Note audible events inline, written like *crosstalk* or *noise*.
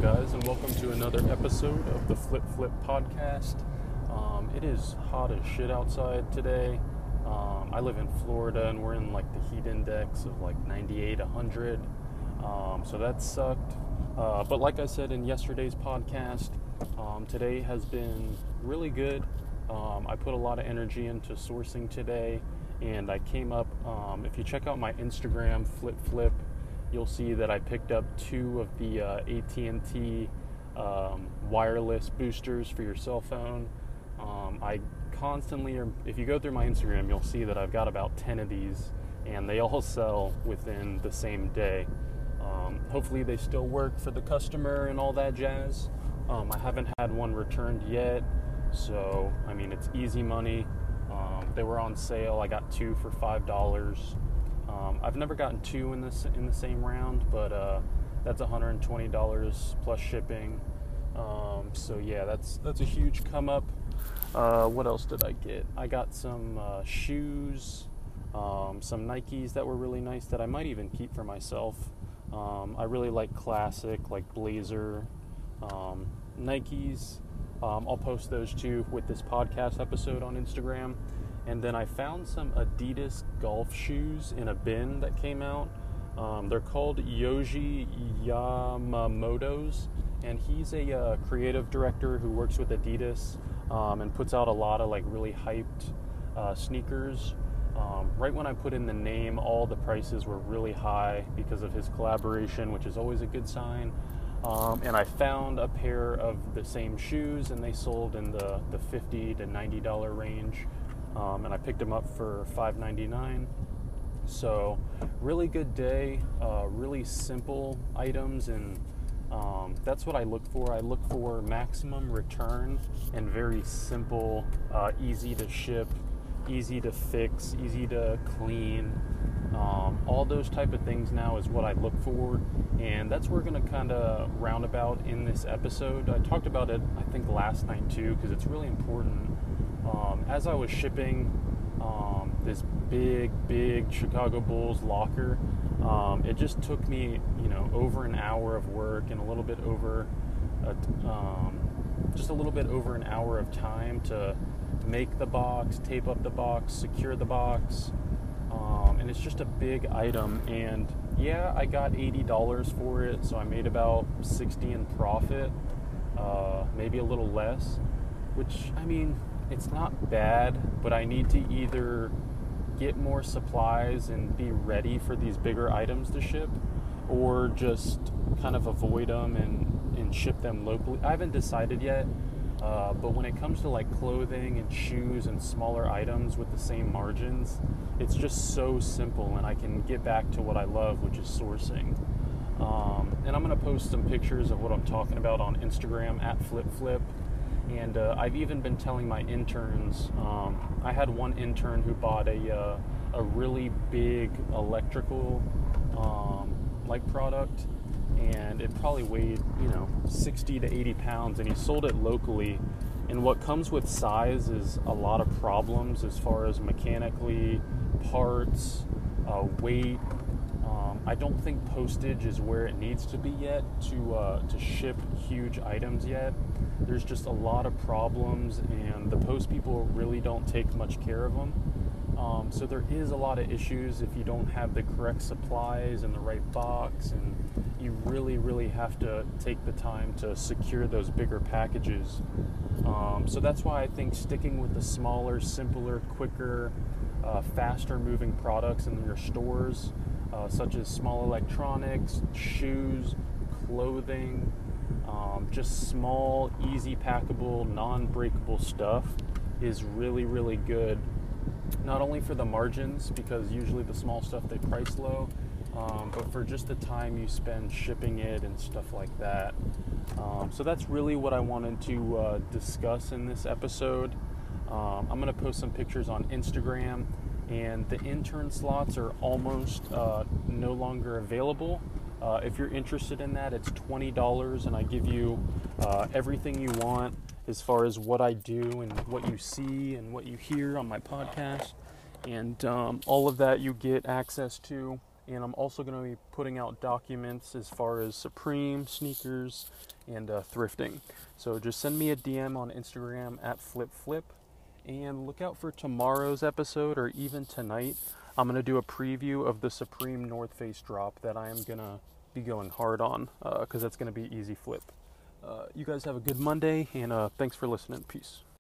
guys, and welcome to another episode of the Flip Flip Podcast. Um, it is hot as shit outside today. Um, I live in Florida, and we're in like the heat index of like 98, 100. Um, so that sucked. Uh, but like I said in yesterday's podcast, um, today has been really good. Um, I put a lot of energy into sourcing today, and I came up. Um, if you check out my Instagram, Flip Flip you'll see that I picked up two of the uh, AT&T um, wireless boosters for your cell phone. Um, I constantly, are, if you go through my Instagram, you'll see that I've got about 10 of these, and they all *laughs* sell within the same day. Um, hopefully, they still work for the customer and all that jazz. Um, I haven't had one returned yet, so I mean, it's easy money. Um, they were on sale. I got two for five dollars. Um, I've never gotten two in this in the same round, but uh, that's $120 plus shipping. Um, so yeah, that's that's a huge come up. Uh, what else did I get? I got some uh, shoes, um, some Nikes that were really nice that I might even keep for myself. Um, I really like classic, like blazer um, Nikes. Um, I'll post those too with this podcast episode on Instagram. And then I found some Adidas golf shoes in a bin that came out. Um, they're called Yohji Yamamoto's, and he's a uh, creative director who works with Adidas um, and puts out a lot of like really hyped uh, sneakers. Um, right when I put in the name, all the prices were really high because of his collaboration, which is always a good sign. Um, and I found a pair of the same shoes, and they sold in the, the 50 to $90 range um, and I picked them up for $5.99. So, really good day, uh, really simple items, and um, that's what I look for. I look for maximum return and very simple, uh, easy to ship, easy to fix, easy to clean. Um, all those type of things now is what I look for, and that's what we're going to kind of roundabout in this episode. I talked about it, I think, last night too, because it's really important um, as I was shipping um, this big, big Chicago Bulls locker, um, it just took me, you know, over an hour of work and a little bit over, a, um, just a little bit over an hour of time to make the box, tape up the box, secure the box, um, and it's just a big item. And yeah, I got eighty dollars for it, so I made about sixty in profit, uh, maybe a little less. Which I mean, it's not bad, but I need to either get more supplies and be ready for these bigger items to ship or just kind of avoid them and, and ship them locally. I haven't decided yet, uh, but when it comes to like clothing and shoes and smaller items with the same margins, it's just so simple and I can get back to what I love, which is sourcing. Um, and I'm going to post some pictures of what I'm talking about on Instagram at FlipFlip. And uh, I've even been telling my interns. Um, I had one intern who bought a uh, a really big electrical um, like product, and it probably weighed you know 60 to 80 pounds, and he sold it locally. And what comes with size is a lot of problems as far as mechanically, parts, uh, weight. Um, I don't think postage is where it needs to be yet to uh, to ship huge items yet there's just a lot of problems, and the post people really don't take much care of them. Um, so there is a lot of issues if you don't have the correct supplies and the right box, and you really, really have to take the time to secure those bigger packages. Um, so that's why I think sticking with the smaller, simpler, quicker, uh, faster moving products in your stores, uh, such as small electronics, shoes, clothing, um, just small, easy packable, non breakable stuff is really, really good. Not only for the margins, because usually the small stuff they price low, um, but for just the time you spend shipping it and stuff like that. Um, so that's really what I wanted to uh, discuss in this episode. Um, I'm going to post some pictures on Instagram, and the intern slots are almost uh, no longer available. Uh, if you're interested in that, it's $20 and I give you uh, everything you want as far as what I do and what you see and what you hear on my podcast. And um, all of that you get access to And I'm also going to be putting out documents as far as Supreme, sneakers, and uh, thrifting. So just send me a DM on Instagram at FlipFlip and look out for tomorrow's episode or even tonight. I'm going to do a preview of the Supreme North Face drop that I am going to be going hard on because uh, that's going to be easy flip. Uh, you guys have a good Monday and uh, thanks for listening. Peace.